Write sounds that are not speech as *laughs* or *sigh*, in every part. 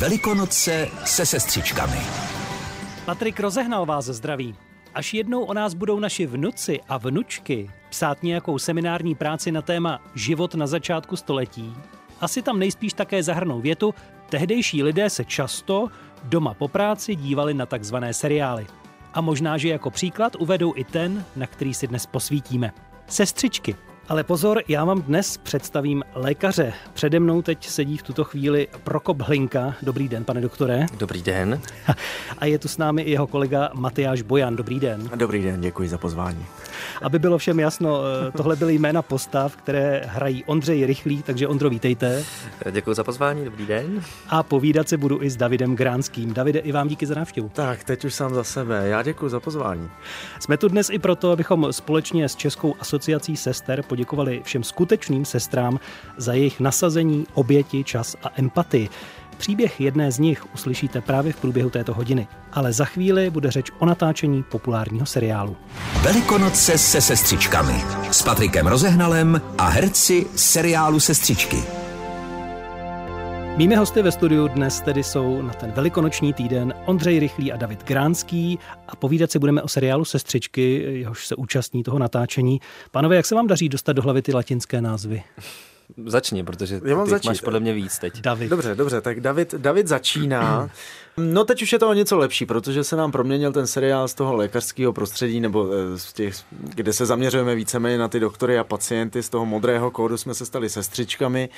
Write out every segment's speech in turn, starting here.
Velikonoce se sestřičkami. Patrik rozehnal vás zdraví. Až jednou o nás budou naši vnuci a vnučky psát nějakou seminární práci na téma život na začátku století, asi tam nejspíš také zahrnou větu, tehdejší lidé se často doma po práci dívali na takzvané seriály. A možná, že jako příklad uvedou i ten, na který si dnes posvítíme. Sestřičky. Ale pozor, já vám dnes představím lékaře. Přede mnou teď sedí v tuto chvíli Prokop Hlinka. Dobrý den, pane doktore. Dobrý den. A je tu s námi i jeho kolega Matyáš Bojan. Dobrý den. Dobrý den, děkuji za pozvání. Aby bylo všem jasno, eh, tohle byly jména postav, které hrají Ondřej Rychlý, takže Ondro, vítejte. Děkuji za pozvání, dobrý den. A povídat se budu i s Davidem Gránským. Davide, i vám díky za návštěvu. Tak, teď už sám za sebe. Já děkuji za pozvání. Jsme tu dnes i proto, abychom společně s Českou asociací sester poděkovali všem skutečným sestrám za jejich nasazení, oběti, čas a empatii. Příběh jedné z nich uslyšíte právě v průběhu této hodiny. Ale za chvíli bude řeč o natáčení populárního seriálu. Velikonoce se sestřičkami. S Patrikem Rozehnalem a herci seriálu Sestřičky. Mými hosty ve studiu dnes tedy jsou na ten velikonoční týden Ondřej Rychlý a David Gránský a povídat si budeme o seriálu Sestřičky, jehož se účastní toho natáčení. Pánové, jak se vám daří dostat do hlavy ty latinské názvy? Začni, protože Já mám ty začít. máš podle mě víc teď. David. Dobře, dobře, tak David, David začíná. *clears throat* No teď už je to o něco lepší, protože se nám proměnil ten seriál z toho lékařského prostředí, nebo eh, z těch, kde se zaměřujeme víceméně na ty doktory a pacienty, z toho modrého kódu jsme se stali sestřičkami,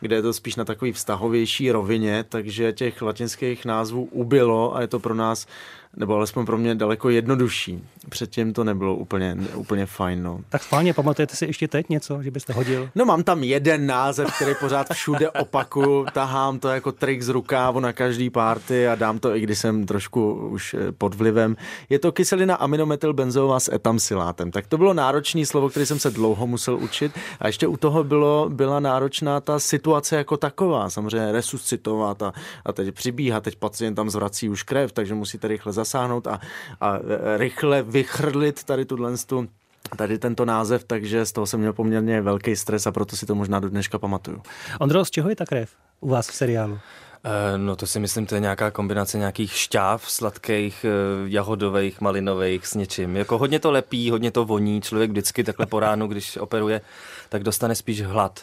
kde je to spíš na takový vztahovější rovině, takže těch latinských názvů ubylo a je to pro nás nebo alespoň pro mě daleko jednodušší. Předtím to nebylo úplně, úplně fajn. No. Tak schválně, pamatujete si ještě teď něco, že byste hodil? No mám tam jeden název, který pořád všude opakuju, tahám to jako trik z rukávu na každý party a dám to, i když jsem trošku už eh, pod vlivem. Je to kyselina aminometylbenzoová s etamsilátem. Tak to bylo náročné slovo, které jsem se dlouho musel učit a ještě u toho bylo, byla náročná ta situace jako taková. Samozřejmě resuscitovat a, a teď přibíhat, teď pacient tam zvrací už krev, takže musíte rychle zasáhnout a, a rychle vychrlit tady tuhle tu tady tento název, takže z toho jsem měl poměrně velký stres a proto si to možná do dneška pamatuju. Ondro, z čeho je ta krev u vás v seriálu? Eh, No to si myslím, to je nějaká kombinace nějakých šťáv, sladkých, eh, jahodových, malinových s něčím. Jako hodně to lepí, hodně to voní. Člověk vždycky takhle po ránu, když operuje, tak dostane spíš hlad.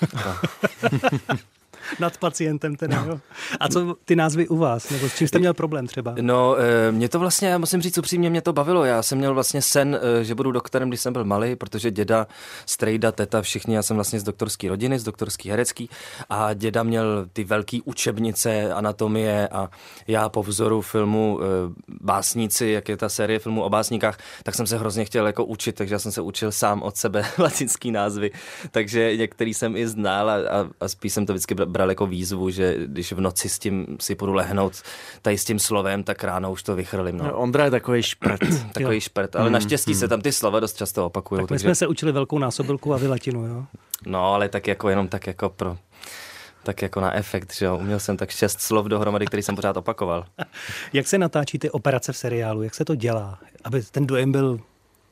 *laughs* Nad pacientem teda, jo. A co ty názvy u vás? Nebo s čím jste měl problém třeba? No, eh, mě to vlastně, já musím říct upřímně, mě to bavilo. Já jsem měl vlastně sen, eh, že budu doktorem, když jsem byl malý, protože děda, strejda, teta, všichni, já jsem vlastně z doktorské rodiny, z doktorský herecký a děda měl ty velké učebnice anatomie a já po vzoru filmu eh, Básníci, jak je ta série filmů o básníkách, tak jsem se hrozně chtěl jako učit, takže já jsem se učil sám od sebe *laughs* latinský názvy, takže některý jsem i znal a, a, a spíš jsem to vždycky bral jako výzvu, že když v noci s tím si půjdu lehnout tady s tím slovem, tak ráno už to vychrlím. No. No, Ondra je takový šprt. *clears throat* Takový šprt, ale naštěstí se tam ty slova dost často opakují. Tak my takže, jsme se učili velkou násobilku a vy latinu, jo? No, ale tak jako jenom tak jako pro tak jako na efekt, že jo. Uměl jsem tak šest slov dohromady, který jsem pořád opakoval. *laughs* Jak se natáčí ty operace v seriálu? Jak se to dělá? Aby ten dojem byl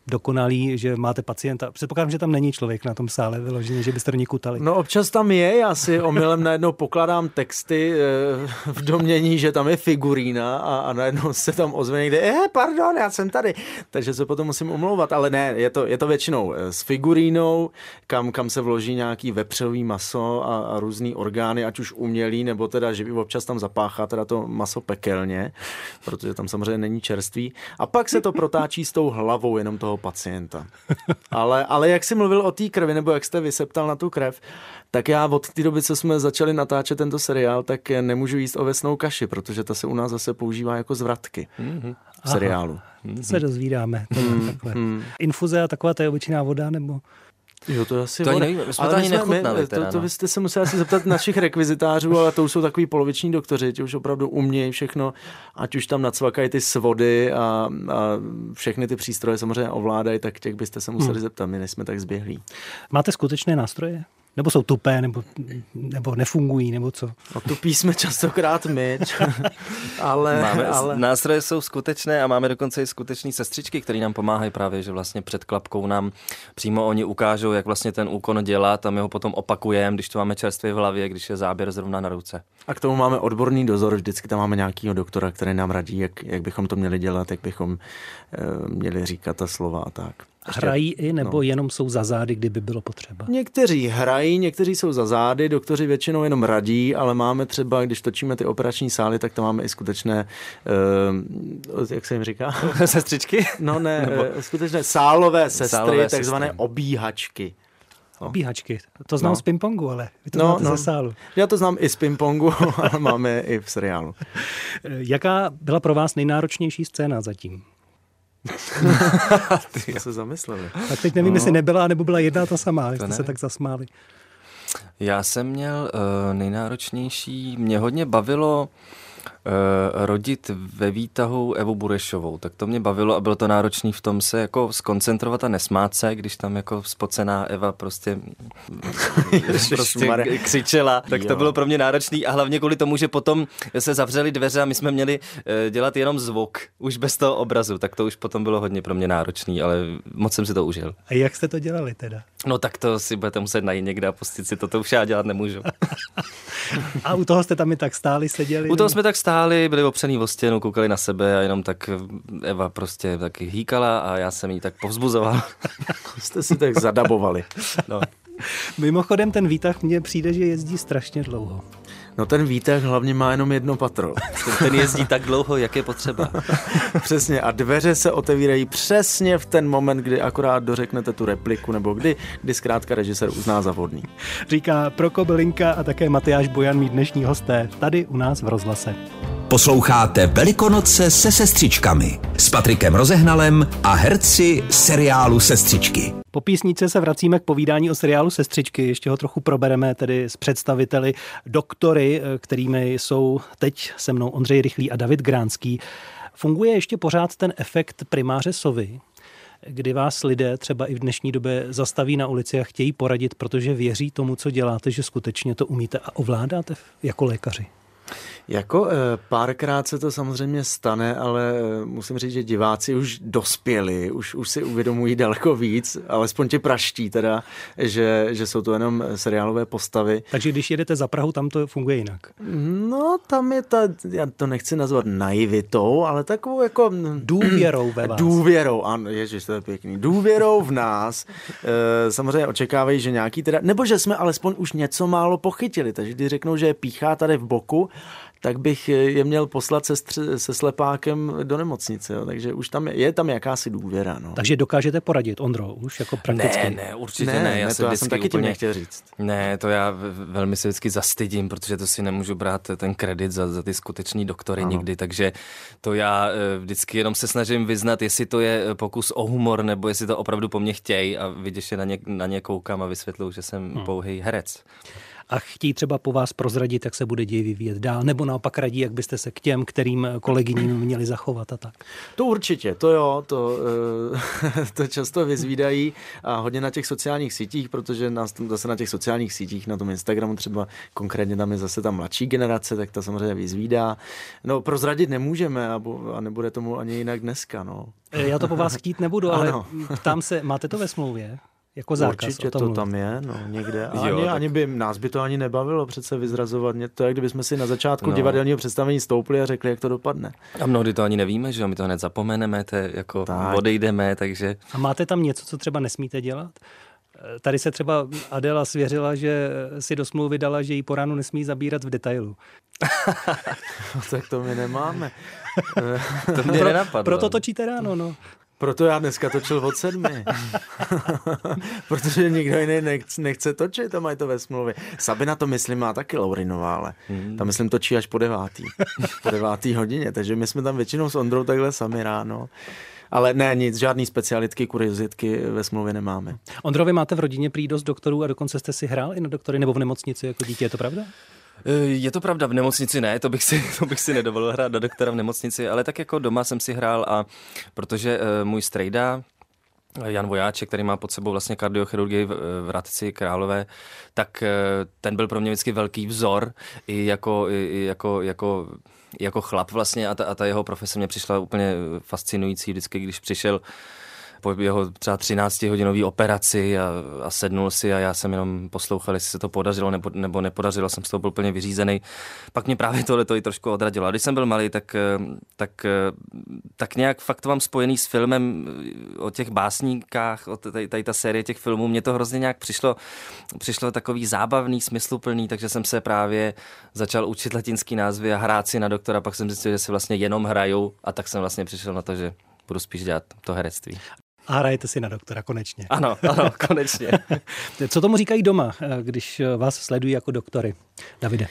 dokonalý, že máte pacienta. Předpokládám, že tam není člověk na tom sále vyloženě, že byste do kutali. No občas tam je, já si omylem najednou pokládám texty eh, v domění, že tam je figurína a, a najednou se tam ozve někde, eh, pardon, já jsem tady. Takže se potom musím omlouvat, ale ne, je to, je to většinou eh, s figurínou, kam, kam se vloží nějaký vepřový maso a, a různý orgány, ať už umělý, nebo teda živý, občas tam zapáchá teda to maso pekelně, protože tam samozřejmě není čerství. A pak se to protáčí s tou hlavou jenom toho pacienta. Ale, ale jak jsi mluvil o té krvi, nebo jak jste vyseptal na tu krev, tak já od té doby, co jsme začali natáčet tento seriál, tak nemůžu jíst ovesnou kaši, protože ta se u nás zase používá jako zvratky v seriálu. To se dozvídáme. To takhle. Infuze a taková ta je obyčejná voda, nebo... Jo, to je asi To ani voda. nevím, my jsme Ale to my ani jsme- nechutnali my- teda, to, to no. byste se museli asi zeptat našich rekvizitářů, ale to už jsou takový poloviční doktoři, ti už opravdu umějí všechno, ať už tam nacvakají ty svody a, a všechny ty přístroje samozřejmě ovládají, tak těch byste se museli Hmm. zeptat, my nejsme tak zběhlí. Máte skutečné nástroje? Nebo jsou tupé, nebo, nebo nefungují, nebo co? No tupí jsme častokrát my, *laughs* ale, máme, ale... Nástroje jsou skutečné a máme dokonce i skutečné sestřičky, které nám pomáhají právě, že vlastně před klapkou nám přímo oni ukážou, jak vlastně ten úkon dělat a my ho potom opakujeme, když to máme čerstvě v hlavě, když je záběr zrovna na ruce. A k tomu máme odborný dozor, vždycky tam máme nějakého doktora, který nám radí, jak, jak bychom to měli dělat, jak bychom e, měli říkat ta slova a tak. Hrají i, nebo no. jenom jsou za zády, kdyby bylo potřeba? Někteří hrají, někteří jsou za zády, doktoři většinou jenom radí, ale máme třeba, když točíme ty operační sály, tak tam máme i skutečné, uh, jak se jim říká? *laughs* Sestřičky? No ne, nebo... skutečné sálové sestry, sálové takzvané sestry. obíhačky. No. Obíhačky. To znám no. z pingpongu, ale vy to no, znáte no. ze sálu. Já to znám i z pingpongu, *laughs* ale máme i v seriálu. Jaká byla pro vás nejnáročnější scéna zatím? *laughs* Ty se zamysleli. Tak teď nevím, no. jestli nebyla, nebo byla jedna ta samá, jak jste se tak zasmáli. Já jsem měl uh, nejnáročnější, mě hodně bavilo uh, rodit ve výtahu Evu Burešovou, tak to mě bavilo a bylo to náročné v tom se jako skoncentrovat a nesmát se, když tam jako spocená Eva prostě, *laughs* *laughs* prostě křičela, tak jo. to bylo pro mě náročný a hlavně kvůli tomu, že potom se zavřely dveře a my jsme měli uh, dělat jenom zvuk, už bez toho obrazu, tak to už potom bylo hodně pro mě náročný, ale moc jsem si to užil. A jak jste to dělali teda? No tak to si budete muset najít někde a pustit si to, to už já dělat nemůžu. *laughs* a u toho jste tam i tak stáli, seděli? U toho jsme tak stáli, byli opřený o stěnu, koukali na sebe a jenom tak Eva prostě taky hýkala a já jsem jí tak povzbuzoval. *laughs* Jste si tak zadabovali. No. Mimochodem ten výtah mně přijde, že jezdí strašně dlouho. No ten výtah hlavně má jenom jedno patro. *laughs* Ten jezdí tak dlouho, jak je potřeba. *laughs* přesně a dveře se otevírají přesně v ten moment, kdy akorát dořeknete tu repliku nebo kdy, kdy zkrátka režisér uzná za vodný. Říká Prokop Linka a také Matyáš Bojan, mý dnešní hosté, tady u nás v rozhlase. Posloucháte Velikonoce se sestřičkami s Patrikem Rozehnalem a herci seriálu Sestřičky. Po písnice se vracíme k povídání o seriálu Sestřičky. Ještě ho trochu probereme tedy s představiteli doktory, kterými jsou teď se mnou Ondřej Rychlý a David Gránský. Funguje ještě pořád ten efekt primáře sovy, kdy vás lidé třeba i v dnešní době zastaví na ulici a chtějí poradit, protože věří tomu, co děláte, že skutečně to umíte a ovládáte jako lékaři? Jako eh, párkrát se to samozřejmě stane, ale eh, musím říct, že diváci už dospěli, už, už si uvědomují daleko víc, alespoň ti praští teda, že, že jsou to jenom seriálové postavy. Takže když jedete za Prahu, tam to funguje jinak? No, tam je ta, já to nechci nazvat naivitou, ale takovou jako... Důvěrou ve vás. Důvěrou, ano, ježiš, to je pěkný. Důvěrou v nás. Samozřejmě očekávají, že nějaký teda, nebo že jsme alespoň už něco málo pochytili, takže když řeknou, že je píchá tady v boku, tak bych je měl poslat se, stři, se slepákem do nemocnice. Jo. Takže už tam je, je tam jakási důvěra. No. Takže dokážete poradit, Ondro, už jako prakticky? Ne, ne, určitě ne. ne. Já, ne, to já jsem taky úplně, tím nechtěl říct. Ne, to já velmi se vždycky zastydím, protože to si nemůžu brát ten kredit za, za ty skuteční doktory ano. nikdy, takže to já eh, vždycky jenom se snažím vyznat, jestli to je eh, pokus o humor, nebo jestli to opravdu po mně chtějí a viděš, že na ně, na ně koukám a vysvětluju, že jsem hmm. pouhý herec a chtějí třeba po vás prozradit, jak se bude děj vyvíjet dál, nebo naopak radí, jak byste se k těm, kterým kolegyním měli zachovat a tak. To určitě, to jo, to, eh, *laughs* to často vyzvídají a hodně na těch sociálních sítích, protože nás zase na těch sociálních sítích, na tom Instagramu třeba konkrétně tam je zase ta mladší generace, tak ta samozřejmě vyzvídá. No prozradit nemůžeme a, a nebude tomu ani jinak dneska, no. Eh, já to po vás chtít nebudu, *laughs* ale tam se, máte to ve smlouvě? Jako zákaz Určitě to tam je, no, někde. A jo, ani, tak... ani by, nás by to ani nebavilo přece vyzrazovat. Mě to je, kdybychom si na začátku no. divadelního představení stoupli a řekli, jak to dopadne. A mnohdy to ani nevíme, že my to hned zapomeneme, to jako tak. odejdeme, takže... A máte tam něco, co třeba nesmíte dělat? Tady se třeba Adela svěřila, že si do smlouvy dala, že jí po ránu nesmí zabírat v detailu. *laughs* no, tak to my nemáme. to mě nenapadlo. Proto točíte ráno, no. Proto já dneska točil od sedmi. *laughs* Protože nikdo jiný nechce, nechce točit a mají to ve smlouvě. Sabina to, myslím, má taky Laurinová, ale hmm. tam, myslím, točí až po devátý. po devátý hodině, takže my jsme tam většinou s Ondrou takhle sami ráno. Ale ne, nic, žádný specialitky, kuriozitky ve smlouvě nemáme. Ondrovi máte v rodině prý dost doktorů a dokonce jste si hrál i na doktory nebo v nemocnici jako dítě, je to pravda? Eh, je to pravda, v nemocnici ne, to bych si, *laughs* to bych si nedovolil hrát do doktora v nemocnici, ale tak jako doma jsem si hrál a protože uh, můj strejda Jan Vojáček, který má pod sebou vlastně kardiochirurgii v Radci Králové, tak ten byl pro mě vždycky velký vzor i jako, i jako, jako jako chlap vlastně a ta, a ta jeho profese mě přišla úplně fascinující vždycky, když přišel po jeho třeba 13 hodinový operaci a, a sednul si a já jsem jenom poslouchal, jestli se to podařilo nebo, nebo nepodařilo, jsem z toho byl úplně vyřízený. Pak mě právě tohle to i trošku odradilo. A když jsem byl malý, tak, tak, tak nějak fakt vám spojený s filmem o těch básníkách, o tady, tady ta série těch filmů, mě to hrozně nějak přišlo, přišlo takový zábavný, smysluplný, takže jsem se právě začal učit latinský názvy a hrát si na doktora, pak jsem zjistil, že si vlastně jenom hraju a tak jsem vlastně přišel na to, že budu spíš dělat to herectví. A hrajete si na doktora, konečně. Ano, ano, *laughs* konečně. Co tomu říkají doma, když vás sledují jako doktory? Davide.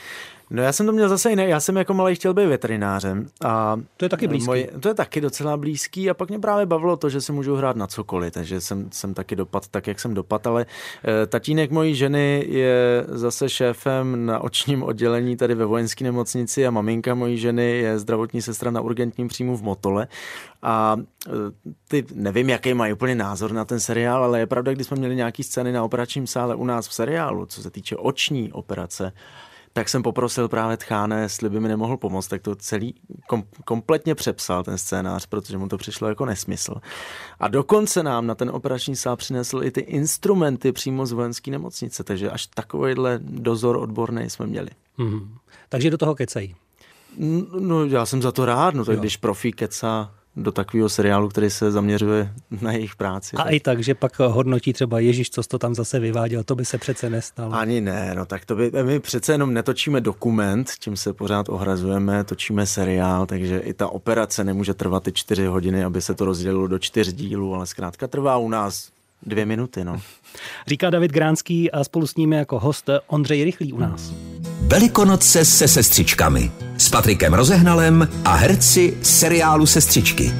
No já jsem to měl zase jiné. Já jsem jako malý chtěl být veterinářem. A to je taky blízký. Můj, to je taky docela blízký a pak mě právě bavilo to, že si můžu hrát na cokoliv, takže jsem, jsem taky dopad tak, jak jsem dopad, ale e, tatínek mojí ženy je zase šéfem na očním oddělení tady ve vojenské nemocnici a maminka mojí ženy je zdravotní sestra na urgentním příjmu v Motole a e, ty nevím, jaký mají úplně názor na ten seriál, ale je pravda, když jsme měli nějaký scény na operačním sále u nás v seriálu, co se týče oční operace, tak jsem poprosil právě Tcháne, jestli by mi nemohl pomoct, tak to celý kom, kompletně přepsal ten scénář, protože mu to přišlo jako nesmysl. A dokonce nám na ten operační sál přinesl i ty instrumenty přímo z vojenské nemocnice, takže až takovýhle dozor odborný jsme měli. Hmm. Takže do toho kecají. No, já jsem za to rád, no tak jo. když profí keca do takového seriálu, který se zaměřuje na jejich práci. A tak. i tak, že pak hodnotí třeba Ježíš, co to tam zase vyváděl, to by se přece nestalo. Ani ne, no tak to by, my přece jenom netočíme dokument, tím se pořád ohrazujeme, točíme seriál, takže i ta operace nemůže trvat ty čtyři hodiny, aby se to rozdělilo do čtyř dílů, ale zkrátka trvá u nás dvě minuty, no. Říká David Gránský a spolu s ním jako host Ondřej Rychlý u nás. Velikonoce se sestřičkami s Patrikem Rozehnalem a herci seriálu Sestřičky.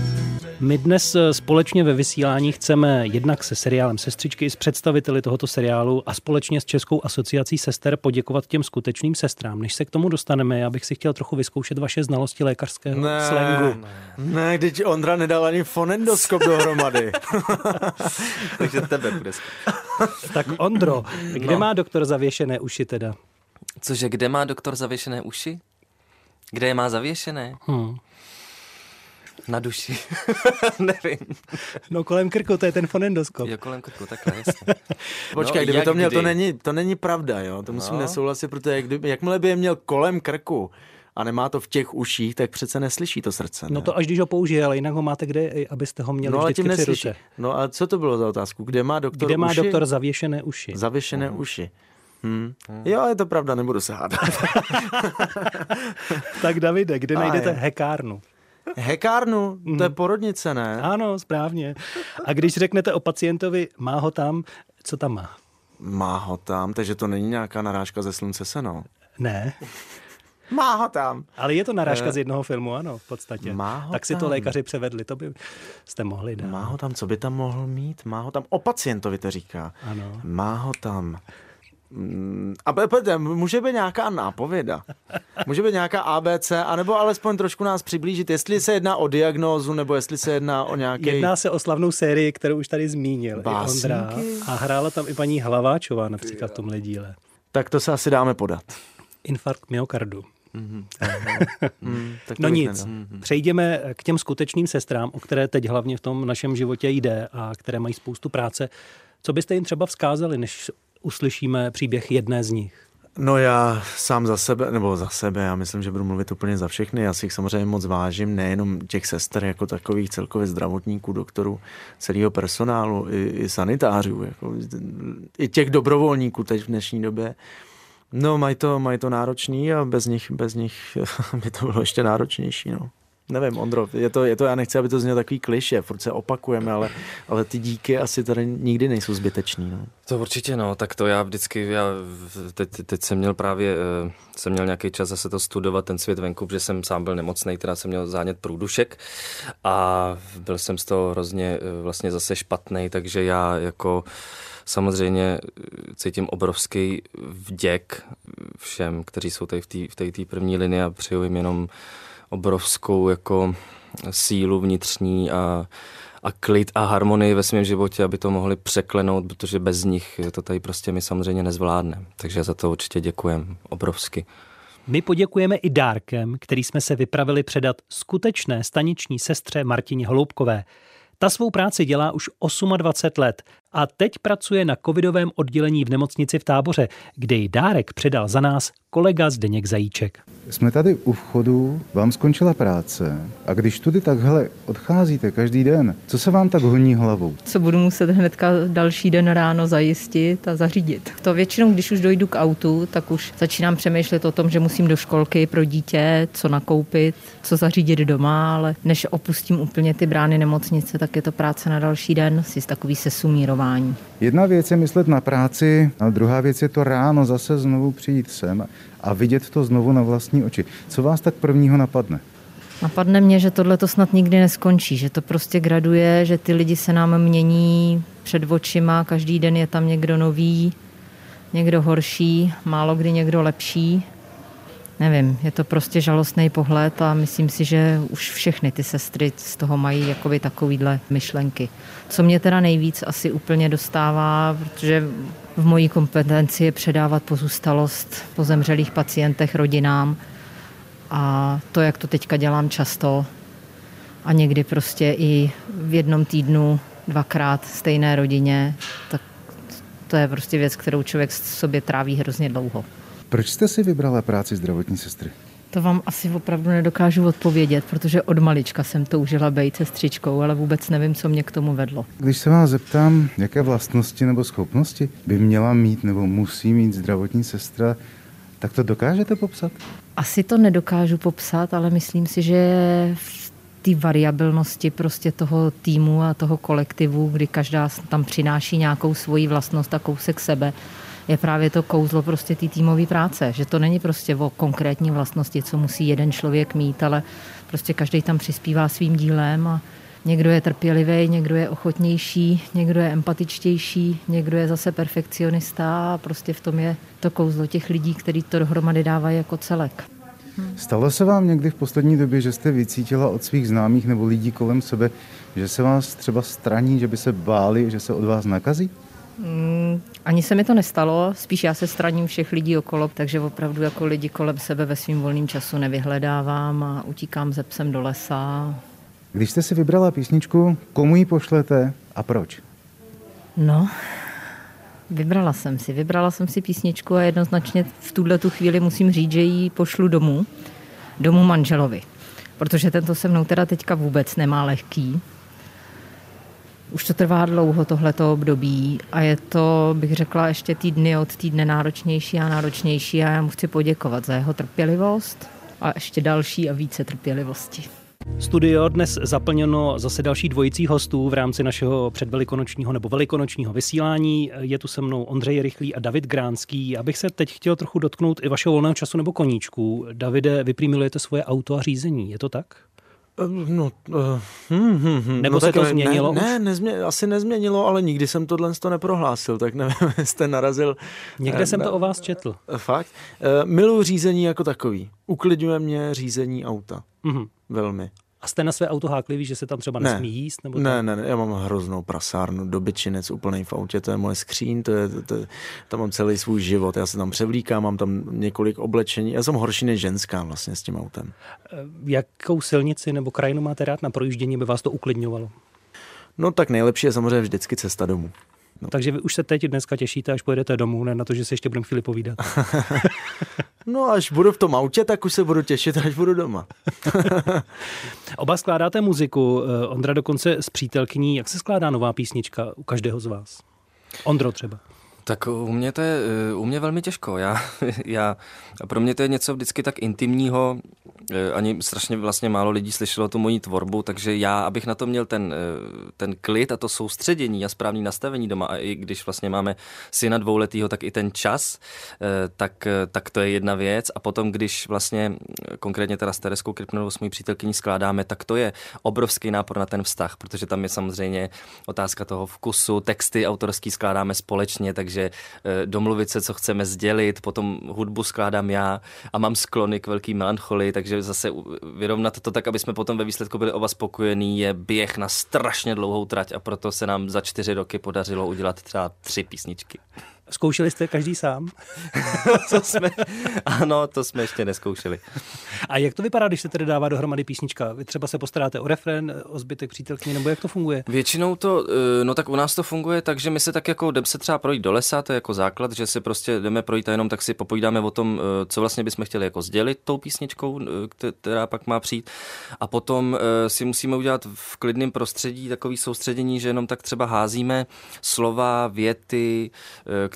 My dnes eh, společně ve vysílání chceme jednak se seriálem Sestřičky i s představiteli tohoto seriálu a společně s Českou asociací sester poděkovat těm skutečným sestrám. Než se k tomu dostaneme, já bych si chtěl trochu vyzkoušet vaše znalosti lékařského ne, slangu. Ne, ne, když Ondra nedal ani fonendoskop dohromady. *laughs* Takže tebe bude Tak Ondro, kde no. má doktor zavěšené uši teda? Cože, kde má doktor zavěšené uši? Kde je má zavěšené? Hmm. Na duši. *laughs* Nevím. No kolem krku, to je ten fonendoskop. Jo, kolem krku, takhle, jasně. *laughs* Počkej, no, kdyby to měl, kdy? to není, to není pravda, jo. To musím no. nesouhlasit, protože kdyby, jakmile by je měl kolem krku, a nemá to v těch uších, tak přece neslyší to srdce. Ne? No to až když ho použije, ale jinak ho máte kde, abyste ho měli no, vždycky tím při ruce. No a co to bylo za otázku? Kde má doktor Kde má uši? doktor zavěšené uši? Zavěšené uh-huh. uši. Hmm. Hmm. Jo, je to pravda, nebudu se hádat. *laughs* tak Davide, kde a najdete je. hekárnu? Hekárnu? To je mhm. porodnice, ne? Ano, správně. A když řeknete o pacientovi, má ho tam, co tam má? Má ho tam, takže to není nějaká narážka ze slunce seno. Ne. *laughs* Má ho tam. Ale je to narážka uh, z jednoho filmu, ano, v podstatě. Má ho tak si tam. to lékaři převedli, to by jste mohli dát. Má ho tam, co by tam mohl mít? Má ho tam, o pacientovi to říká. Ano. Má ho tam. Mm, a může být nějaká nápověda. Může být nějaká ABC, anebo alespoň trošku nás přiblížit, jestli se jedná o diagnózu, nebo jestli se jedná o nějaký... Jedná se o slavnou sérii, kterou už tady zmínil Básníky? i Ondra. A hrála tam i paní Hlaváčová například v tomhle díle. Tak to se asi dáme podat. Infarkt myokardu. *laughs* Mm-hmm. mm, no nic, mm-hmm. přejdeme k těm skutečným sestrám, o které teď hlavně v tom našem životě jde a které mají spoustu práce. Co byste jim třeba vzkázali, než uslyšíme příběh jedné z nich? No já sám za sebe, nebo za sebe, já myslím, že budu mluvit úplně za všechny. Já si jich samozřejmě moc vážím, nejenom těch sester jako takových celkově zdravotníků, doktorů, celého personálu, i, i sanitářů, jako, i těch dobrovolníků teď v dnešní době. No, mají to, mají to náročný a bez nich, bez nich *laughs* by to bylo ještě náročnější. No. Nevím, Ondro, je to, je to, já nechci, aby to znělo takový kliše, furt se opakujeme, ale, ale ty díky asi tady nikdy nejsou zbytečný. No. To určitě, no, tak to já vždycky, já teď, teď jsem měl právě, eh, jsem měl nějaký čas zase to studovat, ten svět venku, protože jsem sám byl nemocný, teda jsem měl zánět průdušek a byl jsem z toho hrozně eh, vlastně zase špatný, takže já jako samozřejmě cítím obrovský vděk všem, kteří jsou tady v té v první linii a přeju jim jenom obrovskou jako sílu vnitřní a, a klid a harmonii ve svém životě, aby to mohli překlenout, protože bez nich to tady prostě my samozřejmě nezvládneme. Takže za to určitě děkujem obrovsky. My poděkujeme i dárkem, který jsme se vypravili předat skutečné staniční sestře Martině Holoubkové. Ta svou práci dělá už 28 let a teď pracuje na covidovém oddělení v nemocnici v táboře, kde ji dárek předal za nás kolega Zdeněk Zajíček. Jsme tady u vchodu, vám skončila práce a když tudy takhle odcházíte každý den, co se vám tak honí hlavou? Co budu muset hnedka další den ráno zajistit a zařídit. To většinou, když už dojdu k autu, tak už začínám přemýšlet o tom, že musím do školky pro dítě, co nakoupit, co zařídit doma, ale než opustím úplně ty brány nemocnice, tak je to práce na další den, si takový sesumírování. Jedna věc je myslet na práci a druhá věc je to ráno zase znovu přijít sem a vidět to znovu na vlastní oči. Co vás tak prvního napadne? Napadne mě, že tohle to snad nikdy neskončí, že to prostě graduje, že ty lidi se nám mění před očima, každý den je tam někdo nový, někdo horší, málo kdy někdo lepší. Nevím, je to prostě žalostný pohled a myslím si, že už všechny ty sestry z toho mají jakoby takovýhle myšlenky. Co mě teda nejvíc asi úplně dostává, protože v mojí kompetenci je předávat pozůstalost po zemřelých pacientech rodinám a to, jak to teďka dělám často a někdy prostě i v jednom týdnu dvakrát stejné rodině, tak to je prostě věc, kterou člověk sobě tráví hrozně dlouho. Proč jste si vybrala práci zdravotní sestry? To vám asi opravdu nedokážu odpovědět, protože od malička jsem toužila být sestřičkou, ale vůbec nevím, co mě k tomu vedlo. Když se vás zeptám, jaké vlastnosti nebo schopnosti by měla mít nebo musí mít zdravotní sestra, tak to dokážete popsat? Asi to nedokážu popsat, ale myslím si, že v té variabilnosti prostě toho týmu a toho kolektivu, kdy každá tam přináší nějakou svoji vlastnost a kousek sebe, je právě to kouzlo prostě té týmové práce, že to není prostě o konkrétní vlastnosti, co musí jeden člověk mít, ale prostě každý tam přispívá svým dílem a někdo je trpělivý, někdo je ochotnější, někdo je empatičtější, někdo je zase perfekcionista a prostě v tom je to kouzlo těch lidí, kteří to dohromady dávají jako celek. Stalo se vám někdy v poslední době, že jste vycítila od svých známých nebo lidí kolem sebe, že se vás třeba straní, že by se báli, že se od vás nakazí? Mm, ani se mi to nestalo, spíš já se straním všech lidí okolo, takže opravdu jako lidi kolem sebe ve svým volným času nevyhledávám a utíkám ze psem do lesa. Když jste si vybrala písničku, komu ji pošlete a proč? No, vybrala jsem si. Vybrala jsem si písničku a jednoznačně v tuhle tu chvíli musím říct, že ji pošlu domů, domů manželovi. Protože tento se mnou teda teďka vůbec nemá lehký. Už to trvá dlouho tohleto období a je to, bych řekla, ještě týdny od týdne náročnější a náročnější a já mu chci poděkovat za jeho trpělivost a ještě další a více trpělivosti. Studio dnes zaplněno zase další dvojicí hostů v rámci našeho předvelikonočního nebo velikonočního vysílání. Je tu se mnou Ondřej Rychlý a David Gránský. Abych se teď chtěl trochu dotknout i vašeho volného času nebo koníčku. Davide, vy milujete svoje auto a řízení, je to tak? No, uh, hm, hm, hm. Nebo no, se to ne, změnilo Ne, ne nezmě, asi nezměnilo, ale nikdy jsem tohle to neprohlásil, tak nevím, *laughs* jste narazil. Někde eh, jsem to o vás četl. Fakt. Uh, miluji řízení jako takový. Uklidňuje mě řízení auta. Mhm. Velmi. A jste na své auto háklivý, že se tam třeba Ne. nesmí jíst? Nebo Ne, ne, ne, já mám hroznou prasárnu, dobyčinec úplný v autě, to je moje skříň, to je, to, to, tam mám celý svůj život, já se tam převlíkám, mám tam několik oblečení, já jsem horší než ženská vlastně s tím autem. Jakou silnici nebo krajinu máte rád na projíždění, by vás to uklidňovalo? No tak nejlepší je samozřejmě vždycky cesta domů. No. Takže vy už se teď dneska těšíte, až pojedete domů, ne na to, že si ještě budeme chvíli povídat. *laughs* No až budu v tom autě, tak už se budu těšit, až budu doma. *laughs* Oba skládáte muziku, eh, Ondra dokonce s přítelkyní. Jak se skládá nová písnička u každého z vás? Ondro třeba. Tak u mě to je eh, u mě velmi těžko. Já, *laughs* já, pro mě to je něco vždycky tak intimního, ani strašně vlastně málo lidí slyšelo tu moji tvorbu, takže já, abych na to měl ten, eh, ten klid a to soustředění a správný nastavení doma, a i když vlastně máme syna dvouletýho, tak i ten čas, eh, tak, eh, tak to je jedna věc. A potom, když vlastně eh, konkrétně teda s Tereskou Kripnovou, s mojí přítelkyní skládáme, tak to je obrovský nápor na ten vztah, protože tam je samozřejmě otázka toho vkusu, texty autorský skládáme společně, takže eh, domluvit se, co chceme sdělit, potom hudbu skládám já a mám sklony k velký melancholii, takže zase vyrovnat to tak, aby jsme potom ve výsledku byli oba spokojení, je běh na strašně dlouhou trať a proto se nám za čtyři roky podařilo udělat třeba tři písničky. Zkoušeli jste každý sám? *laughs* to jsme, ano, to jsme ještě neskoušeli. A jak to vypadá, když se tedy dává dohromady písnička? Vy třeba se postaráte o refren, o zbytek přítelkyně, nebo jak to funguje? Většinou to, eh, no tak u nás to funguje tak, že my se tak jako jdeme se třeba projít do lesa, to je jako základ, že se prostě jdeme projít a jenom tak si popovídáme o tom, eh, co vlastně bychom chtěli jako sdělit tou písničkou, eh, která pak má přijít. A potom si musíme udělat v klidném prostředí takový soustředění, že jenom tak třeba házíme slova, věty,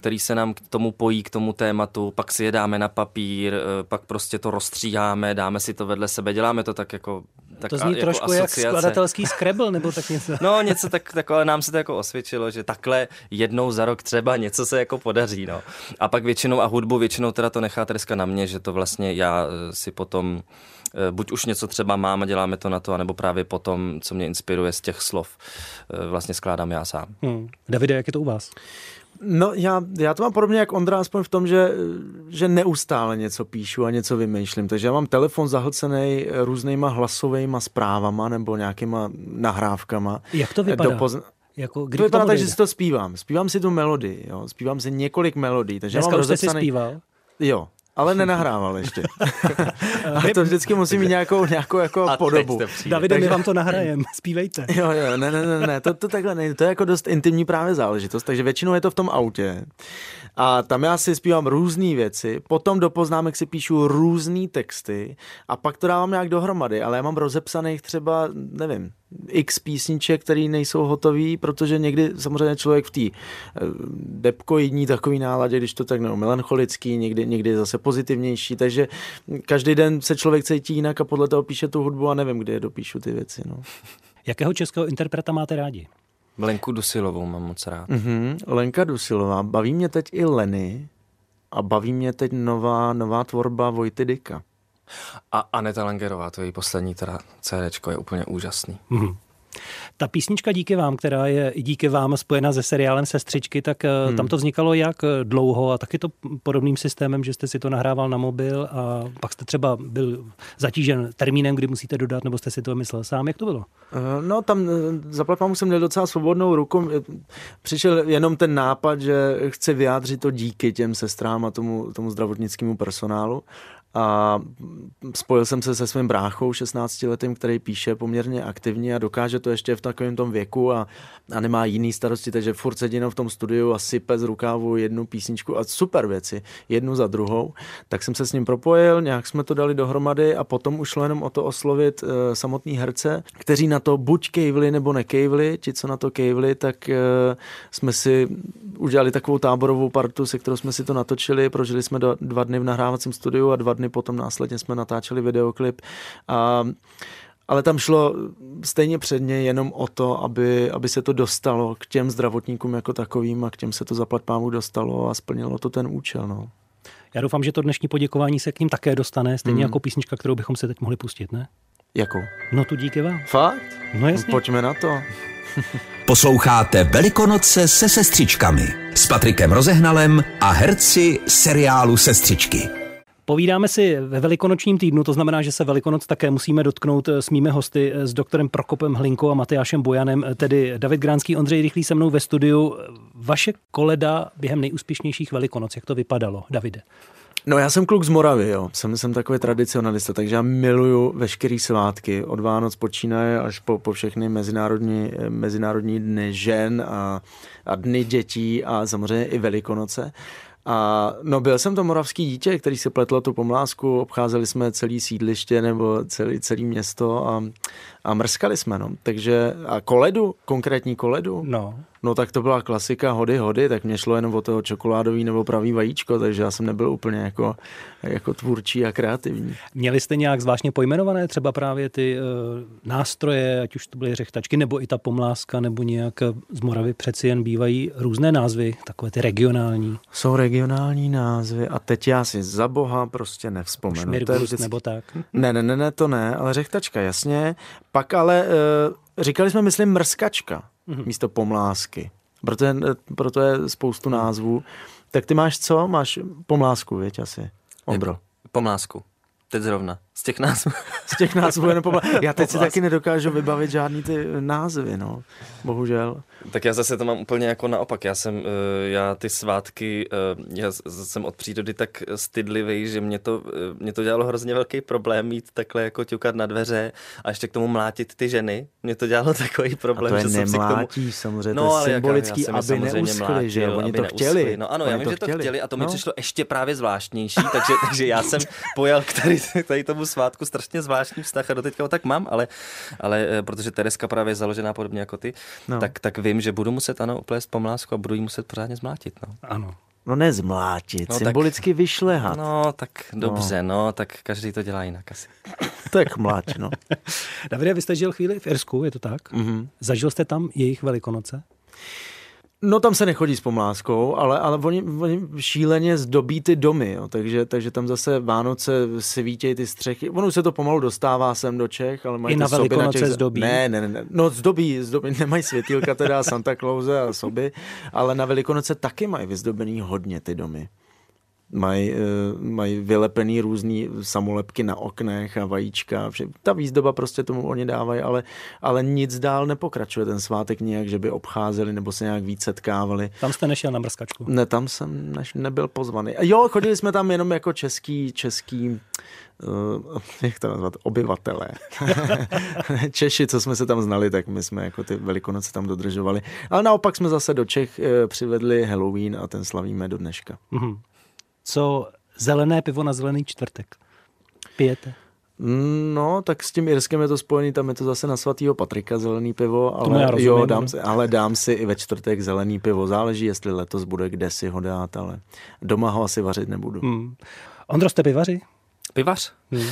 který se nám k tomu pojí, k tomu tématu, pak si je dáme na papír, eh, pak prostě to rozstříháme, dáme si to vedle sebe, děláme to tak jako tak to zní jako trošku asociace. jak skladatelský Scrabble nebo tak něco. *laughs* No něco tak, tak ale nám se to jako osvědčilo, že takhle jednou za rok třeba něco se jako podaří. No. A pak většinou a hudbu většinou teda to nechá Tereska na mě, že to vlastně já eh, si potom eh, buď už něco třeba mám a děláme to na to, anebo právě potom, co mě inspiruje z těch slov, vlastně skládám já sám. Hmm. Davide, jak je to u vás? No já, já to mám podobně jak Ondra, aspoň v tom, že, že neustále něco píšu a něco vymýšlím. Takže já mám telefon zahlcený různýma hlasovými zprávama nebo nějakýma nahrávkama. Jak to vypadá? Dopozna- jako, kdy to vypadá tak, že si to zpívám. Zpívám si tu melodii, jo. Zpívám si několik melodí. Takže Dneska já mám už rozepsaný... si zpíval? Jo, ale nenahrával ještě. *laughs* a to vždycky musí mít nějakou, nějakou jako a podobu. Davide, takže... my vám to nahrajem, zpívejte. *laughs* jo, jo, ne, ne, ne, ne, to, to takhle nejde, to je jako dost intimní právě záležitost, takže většinou je to v tom autě. A tam já si zpívám různé věci, potom do poznámek si píšu různé texty a pak to dávám nějak dohromady, ale já mám rozepsaných třeba, nevím, x písniček, které nejsou hotové, protože někdy samozřejmě člověk v té eh, depkoidní takový náladě, když to tak nebo melancholický, někdy, někdy zase pozitivnější, takže každý den se člověk cítí jinak a podle toho píše tu hudbu a nevím, kdy je dopíšu ty věci. No. *laughs* Jakého českého interpreta máte rádi? Lenku Dusilovou mám moc rád. Mm-hmm, Lenka Dusilová. Baví mě teď i Leny a baví mě teď nová, nová tvorba Vojty Dyka. A Aneta Langerová, to její poslední teda CD je úplně úžasný. Mm-hmm. Ta písnička Díky vám, která je i díky vám spojena se seriálem Sestřičky, tak eh, hmm. tam to vznikalo jak eh, dlouho a taky to podobným systémem, že jste si to nahrával na mobil a pak jste třeba byl zatížen termínem, kdy musíte dodat, nebo jste si to myslel sám. Jak to bylo? Eh, no tam zaplatám jsem měl docela svobodnou ruku. Přišel jenom ten nápad, že chci vyjádřit to díky těm sestrám a tomu, tomu zdravotnickému personálu a spojil jsem se se svým bráchou 16 letým, který píše poměrně aktivně a dokáže to ještě v takovém tom věku a, a nemá jiný starosti, takže furt sedí v tom studiu a sype z rukávu jednu písničku a super věci, jednu za druhou. Tak jsem se s ním propojil, nějak jsme to dali dohromady a potom už šlo jenom o to oslovit uh, samotný herce, kteří na to buď kejvli nebo nekejvli, ti, co na to kejvli, tak uh, jsme si udělali takovou táborovou partu, se kterou jsme si to natočili, prožili jsme do, dva dny v nahrávacím studiu a dva dny potom následně jsme natáčeli videoklip. A, ale tam šlo stejně předně jenom o to, aby, aby se to dostalo k těm zdravotníkům jako takovým a k těm se to zaplat pámu dostalo a splnilo to ten účel. No. Já doufám, že to dnešní poděkování se k ním také dostane, stejně hmm. jako písnička, kterou bychom se teď mohli pustit, ne? Jakou? No tu díky vám. Fakt? No jasně. Pojďme na to. *laughs* Posloucháte Velikonoce se sestřičkami s Patrikem Rozehnalem a herci seriálu Sestřičky. Povídáme si ve velikonočním týdnu, to znamená, že se Velikonoc také musíme dotknout s mými hosty, s doktorem Prokopem Hlinkou a Matyášem Bojanem, tedy David Gránský, Ondřej Rychlý se mnou ve studiu. Vaše koleda během nejúspěšnějších Velikonoc, jak to vypadalo, Davide? No já jsem kluk z Moravy, jo. Jsem, jsem takový tradicionalista, takže já miluju veškerý svátky. Od Vánoc počínaje až po, po všechny mezinárodní, mezinárodní dny žen a, a dny dětí a samozřejmě i Velikonoce. A no byl jsem to moravský dítě, který si pletlo tu pomlásku, obcházeli jsme celý sídliště nebo celý, celý město a, a mrskali jsme, no. Takže a koledu, konkrétní koledu, no. No tak to byla klasika hody hody, tak mě šlo jenom o toho čokoládový nebo pravý vajíčko, takže já jsem nebyl úplně jako, jako tvůrčí a kreativní. Měli jste nějak zvláštně pojmenované třeba právě ty uh, nástroje, ať už to byly řechtačky, nebo i ta pomláska, nebo nějak eh, z Moravy přeci jen bývají různé názvy, takové ty regionální. Jsou regionální názvy a teď já si za boha prostě nevzpomenu. Šmirgus, vždycky... nebo tak? Ne, ne, ne, ne, to ne, ale řechtačka, jasně. Pak ale uh, říkali jsme, myslím, mrskačka mm-hmm. místo pomlásky. Proto je, proto je spoustu názvů. Tak ty máš co? Máš pomlásku, věď asi. Ombro. Pomlásku. Teď zrovna. Z těch názvů. Z těch názvů jenom pomla... Já teď si taky nedokážu vybavit žádný ty názvy, no. Bohužel. Tak já zase to mám úplně jako naopak. Já jsem, eh, já ty svátky, eh, já jsem od přírody tak stydlivý, že mě to, eh, mě to dělalo hrozně velký problém mít takhle jako ťukat na dveře a ještě k tomu mlátit ty ženy. Mě to dělalo *laughs* takový problém, a to je že nemlátí, jsem si k tomu... samozřejmě, no, to je symbolický, jak, já, já aby neuschli, že Oni to chtěli. Neuschli. No ano, Oni já vím, že to chtěli a to mi no. přišlo ještě právě zvláštnější, takže, *laughs* takže já jsem pojal k tady, tady tomu svátku strašně zvláštní vztah a doteďka ho tak mám, ale, ale protože Tereska právě je založená podobně jako ty, no. tak, tak vím, že budu muset ano uplést pomlásku a budu jí muset pořádně zmlátit. No. Ano. No nezmlátit, no, symbolicky tak, vyšlehat. No tak dobře, no. no tak každý to dělá jinak asi. *laughs* tak mláč, no. *laughs* Davide, vy jste žil chvíli v Irsku, je to tak? Mm-hmm. Zažil jste tam jejich velikonoce? No tam se nechodí s pomláskou, ale, ale oni, oni šíleně zdobí ty domy, jo, takže, takže tam zase Vánoce svítějí ty střechy. Ono se to pomalu dostává sem do Čech, ale mají I na Velikonoce těch... zdobí? Ne, ne, ne, no zdobí, zdobí, nemají světýlka teda Santa Clause a soby, ale na Velikonoce taky mají vyzdobený hodně ty domy mají, eh, mají vylepený různý samolepky na oknech a vajíčka. Vše. Ta výzdoba prostě tomu oni dávají, ale, ale nic dál nepokračuje ten svátek nějak, že by obcházeli nebo se nějak víc setkávali. Tam jste nešel na mrskačku? Ne, tam jsem neš, nebyl pozvaný. Jo, chodili jsme tam jenom jako český, český uh, jak to nazvat, obyvatelé. *laughs* Češi, co jsme se tam znali, tak my jsme jako ty velikonoce tam dodržovali. Ale naopak jsme zase do Čech uh, přivedli Halloween a ten slavíme do dneška. Mm-hmm co zelené pivo na zelený čtvrtek. Pijete? No, tak s tím Irskem je to spojený, tam je to zase na svatýho Patrika zelený pivo, ale, já rozumím, jo, dám si, ale dám si i ve čtvrtek zelený pivo. Záleží, jestli letos bude kde si ho dát, ale doma ho asi vařit nebudu. Hmm. Ondro, jste pivaři? Pivař? Hmm.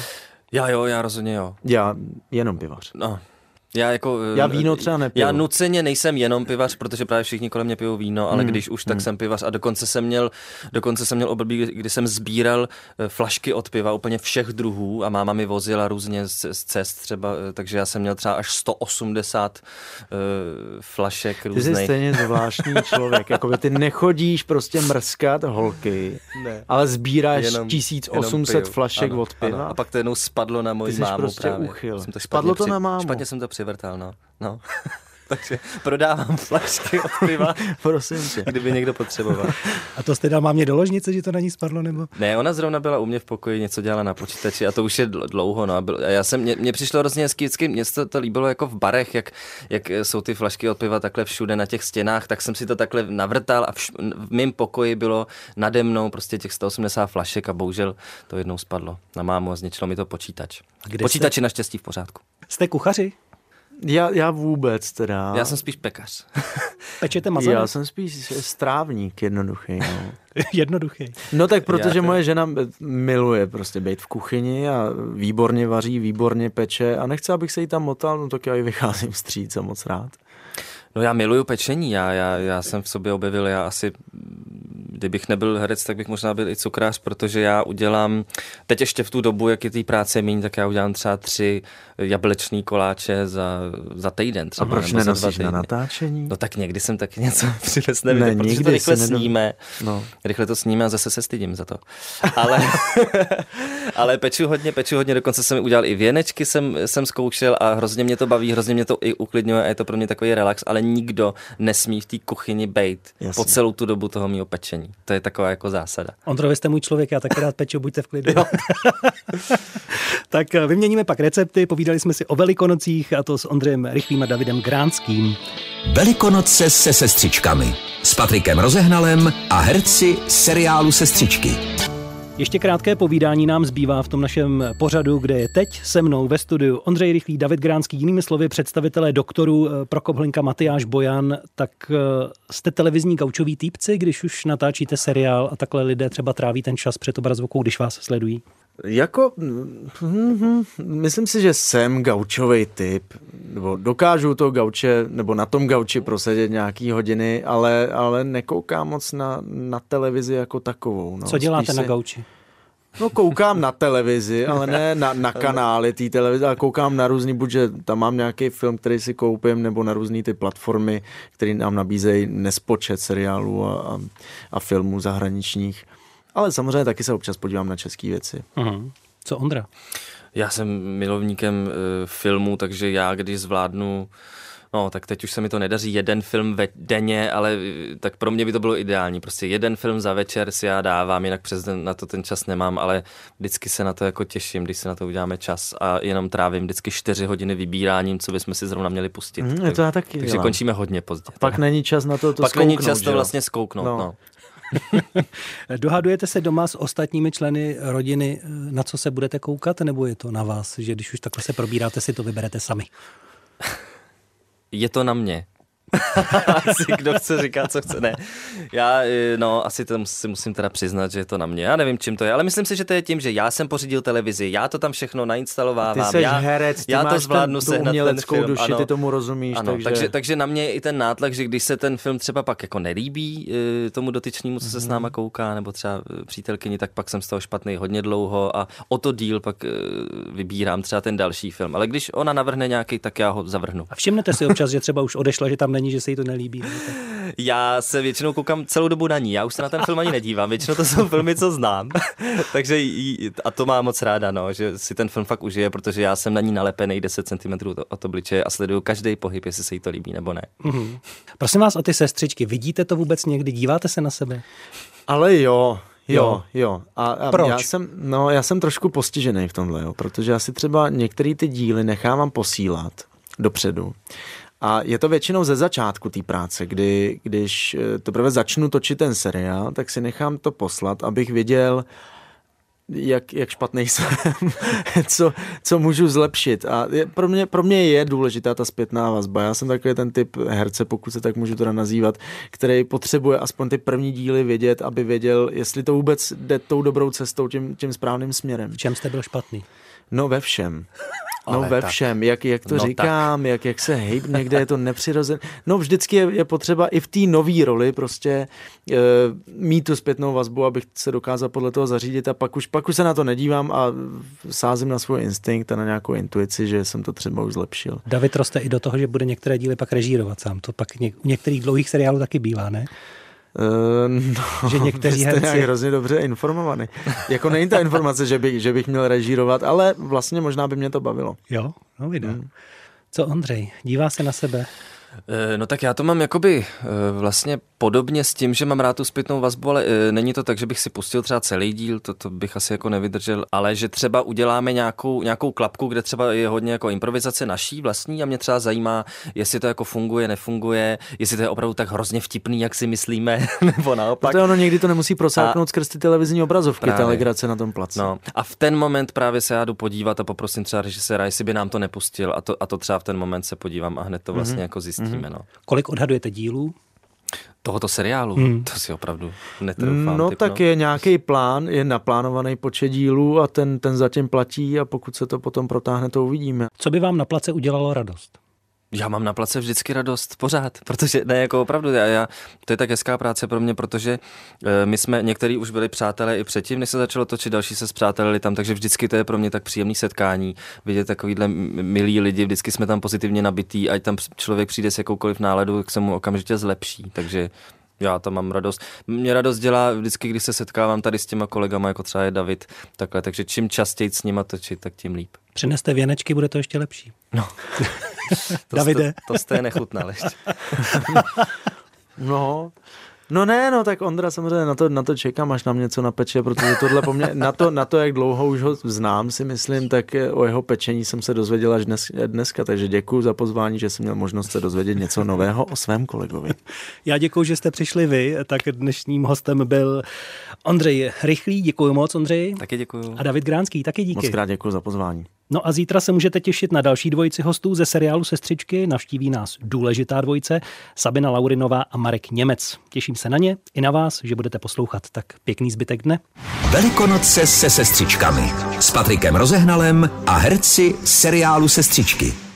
Já jo, já rozhodně jo. Já jenom pivař. No, já jako... Já víno třeba nepiju. Já nuceně nejsem jenom pivař, protože právě všichni kolem mě pijou víno, ale hmm. když už, tak hmm. jsem pivař a dokonce jsem měl, dokonce jsem měl období, kdy jsem sbíral eh, flašky od piva úplně všech druhů a máma mi vozila různě z, z cest třeba, eh, takže já jsem měl třeba až 180 uh, eh, flašek různých. Ty jsi stejně zvláštní *laughs* člověk, jako ty nechodíš prostě mrskat holky, ne. ale sbíráš jenom, 1800 jenom flašek ano, od piva. Ano. A pak to jednou spadlo na moji mámu prostě právě. Uchyl. Jsem to Spadlo to při... na mámu. Špatně jsem to přivrtal, no. no. *laughs* Takže prodávám flašky od piva. *laughs* Prosím tě. Kdyby někdo potřeboval. A to jste dal mámě do ložnice, že to na ní spadlo? Nebo? Ne, ona zrovna byla u mě v pokoji, něco dělala na počítači a to už je dlouho. No. A já jsem, mě, mě přišlo hrozně hezky, vždycky, mě to, to líbilo jako v barech, jak, jak jsou ty flašky od piva takhle všude na těch stěnách, tak jsem si to takhle navrtal a vš, v mém pokoji bylo nade mnou prostě těch 180 flašek a bohužel to jednou spadlo na mámu a zničilo mi to počítač. Kde Počítači jste? naštěstí v pořádku. Jste kuchaři? Já, já vůbec teda. Já jsem spíš pekař. *laughs* Pečete mazany? Já jsem spíš strávník jednoduchý. No. *laughs* jednoduchý. No tak protože já, moje žena miluje prostě být v kuchyni a výborně vaří, výborně peče a nechce, abych se jí tam motal, no tak já ji vycházím vstříc a moc rád. No já miluju pečení, já, já, já jsem v sobě objevil, já asi kdybych nebyl herec, tak bych možná byl i cukrář, protože já udělám, teď ještě v tu dobu, jak je té práce méně, tak já udělám třeba tři jablečný koláče za, za týden. Třeba, A proč nenosíš na natáčení? No tak někdy jsem taky něco *laughs* přivez, nevím, ne, protože to rychle sníme. No. Rychle to sníme a zase se stydím za to. Ale, *laughs* ale peču hodně, peču hodně, dokonce jsem udělal i věnečky, jsem, jsem zkoušel a hrozně mě to baví, hrozně mě to i uklidňuje a je to pro mě takový relax, ale nikdo nesmí v té kuchyni bejt po celou tu dobu toho mého pečení. To je taková jako zásada. Ondro, vy jste můj člověk, já taky rád peču, buďte v klidu. *laughs* tak eh, vyměníme pak recepty, povídali jsme si o velikonocích a to s Ondřejem Rychlým a Davidem Gránským. Velikonoce se sestřičkami. S Patrikem Rozehnalem a herci seriálu Sestřičky. Ještě krátké povídání nám zbývá v tom našem pořadu, kde je teď se mnou ve studiu Ondřej Rychlý, David Gránský, jinými slovy představitelé doktorů eh, Prokop Hlinka, Matyáš Bojan. Tak eh, jste televizní gaučový týpci, když už natáčíte seriál a takhle lidé třeba tráví ten čas před obrazovkou, když vás sledují? Jako, hm, myslím si, že jsem gaučový typ, nebo dokážu to gauče, nebo na tom gauči prosedět nějaký hodiny, ale, ale nekoukám moc na, na televizi jako takovou. No. Co děláte Spíš na gauči? No koukám na televizi, ale ne na, na *laughs* kanály té televize, ale koukám na různý, buď že tam mám nějaký film, který si koupím, nebo na různé ty platformy, které nám nabízejí nespočet seriálů a, a, a filmů zahraničních. Ale samozřejmě taky se občas podívám na české věci. Uh-huh. Co Ondra? Já jsem milovníkem uh, filmů, takže já když zvládnu No, tak teď už se mi to nedaří jeden film ve denně, ale eh, tak pro mě by to bylo ideální. Prostě jeden film za večer si já dávám, jinak přes den na to ten čas nemám, ale vždycky se na to jako těším, když se na to uděláme čas a jenom trávím vždycky čtyři hodiny vybíráním, co bychom si zrovna měli pustit. Mm, je to já taky Takže dělám. končíme hodně pozdě. Pak teda. není čas na to, to Pak není zkouknout, čas to vlastně zkouknout. No. No. *laughs* Dohadujete se doma s ostatními členy rodiny, na co se budete koukat, nebo je to na vás, že když už takhle se probíráte, si to vyberete sami? Je to na mě. *laughs* asi kdo chce říkat, co chce. Ne. Já, eh, no, asi to si musím teda přiznat, že je to na mě. Já nevím, čím to je, ale myslím si, že to je tím, že já jsem pořídil televizi, já to tam všechno nainstalovávám. Ty jsi já, herec, ty já máš to zvládnu ten, sehnat ten uměleckou film. duši, ano. ty tomu rozumíš, Ano, takže... takže... takže na mě je i ten nátlak, že když se ten film třeba pak jako nelíbí e, tomu dotyčnému, co se s Mhm. náma kouká, nebo třeba e, přítelkyni, tak pak jsem z toho špatný hodně dlouho a o to díl pak vybírám třeba ten další film. Ale když ona navrhne nějaký, tak já ho zavrhnu. A všimnete si občas, že třeba už odešla, že tam není, že se jí to nelíbí. nebo tak? Já se většinou koukám celou dobu na ní, já už se na ten film ani nedívám, většinou to jsou filmy, co znám. *laughs* Takže jí, a to má moc ráda, no, že si ten film fakt užije, protože já jsem na ní nalepený 10 cm od obličeje a sleduju každý pohyb, jestli se jí to líbí nebo ne. Mhm. Prosím vás o ty sestřičky, vidíte to vůbec někdy, díváte se na sebe? Ale jo, Jo. jo, jo. A, a Proč? Já jsem, no, já jsem trošku postižený v tomhle, jo, protože já si třeba některé ty díly nechávám posílat dopředu. A je to většinou ze začátku té práce, kdy, když eh, teprve začnu točit ten seriál, tak si nechám to poslat, abych věděl, jak, jak špatný *laughs* jsem, co, co můžu zlepšit. A je, pro, mě, pro mě je důležitá ta zpětná vazba. Já jsem takový ten typ herce, pokud se tak můžu teda nazývat, který potřebuje aspoň ty první díly vědět, aby věděl, jestli to vůbec jde tou dobrou cestou, tím, tím správným směrem. V čem jste byl špatný? No ve všem. No Ale ve tak. všem, jak, jak to No říkám, jak, jak se hejb, někde je to nepřirozené. No vždycky je, je potřeba i v té nové roli prostě e, mít tu zpětnou vazbu, abych se dokázal podle toho zařídit a pak už, pak už se na to nedívám a sázím na svůj instinkt a na nějakou intuici, že jsem to třeba už zlepšil. David roste i do toho, že bude některé díly pak režírovat sám. To pak něk- u některých dlouhých seriálů taky bývá, ne? E, *laughs* no, Že někteří jste herci- nějak hrozně dobře informovaný. Jako není ta informace, že bych, že bych měl režírovat, ale vlastně možná by mě to bavilo. Jo, no vidím. Co Ondřej, dívá se na sebe? Eh, No tak já to mám jakoby eh, vlastně podobně s tím, že mám rád tu zpětnou vazbu, ale eh, není to tak, že bych si pustil třeba celý díl, to, to bych asi jako nevydržel, ale že třeba uděláme nějakou, nějakou klapku, kde třeba je hodně jako improvizace naší vlastní a mě třeba zajímá, jestli to jako funguje, nefunguje, jestli to je opravdu tak hrozně vtipný, jak si myslíme, *laughs* nebo naopak. Protože ono někdy to nemusí prosáknout skrz ty televizní obrazovky, Právě. ta legrace na tom placu. No, a v ten moment právě se já jdu podívat a poprosím třeba režiséra, jestli by nám to nepustil a to, a to třeba v ten moment se podívám a hned to vlastně mm-hmm. jako zjistíme. No. Kolik odhadujete dílů? Tohoto seriálu, mm. to si opravdu netroufám. No typnout. tak je nějaký plán, je naplánovaný počet dílů a ten, ten zatím platí a pokud se to potom protáhne, to uvidíme. Co by vám na place udělalo radost? Já mám na place vždycky radost, pořád, protože ne, jako opravdu, já, já, to je tak hezká práce pro mě, protože e, my jsme, některý už byli přátelé i předtím, než se začalo točit, další se zpřátelili tam, takže vždycky to je pro mě tak příjemný setkání, vidět takovýhle milí lidi, vždycky jsme tam pozitivně nabitý, ať tam člověk přijde s jakoukoliv náladu, tak se mu okamžitě zlepší, takže já to mám radost. Mě radost dělá vždycky, když se setkávám tady s těma kolegama, jako třeba je David, takhle, takže čím častěji s nima točit, tak tím líp. Přineste věnečky, bude to ještě lepší. No. *laughs* To Davide. Jste, to jste nechutnal ještě. *laughs* No, no ne, no tak Ondra samozřejmě na to, na to čekám, až nám něco napeče, protože tohle po mně, na to, na to, jak dlouho už ho znám, si myslím, tak o jeho pečení jsem se dozvěděl až dnes, dneska, takže děkuji za pozvání, že jsem měl možnost se dozvědět něco nového o svém kolegovi. *laughs* Já děkuji, že jste přišli vy, tak dnešním hostem byl Ondřej Rychlý, děkuji moc Ondřej. Taky děkuju. A David Gránský, taky díky. Moc krát děkuji za pozvání. No a zítra se můžete těšit na další dvojici hostů ze seriálu Sestřičky. Navštíví nás důležitá dvojice, Sabina Laurinová a Marek Němec. Těším se na ně i na vás, že budete poslouchat. Tak pěkný zbytek dne. Velikonoce se sestřičkami. S Patrikem Rozehnalem a herci seriálu Sestřičky.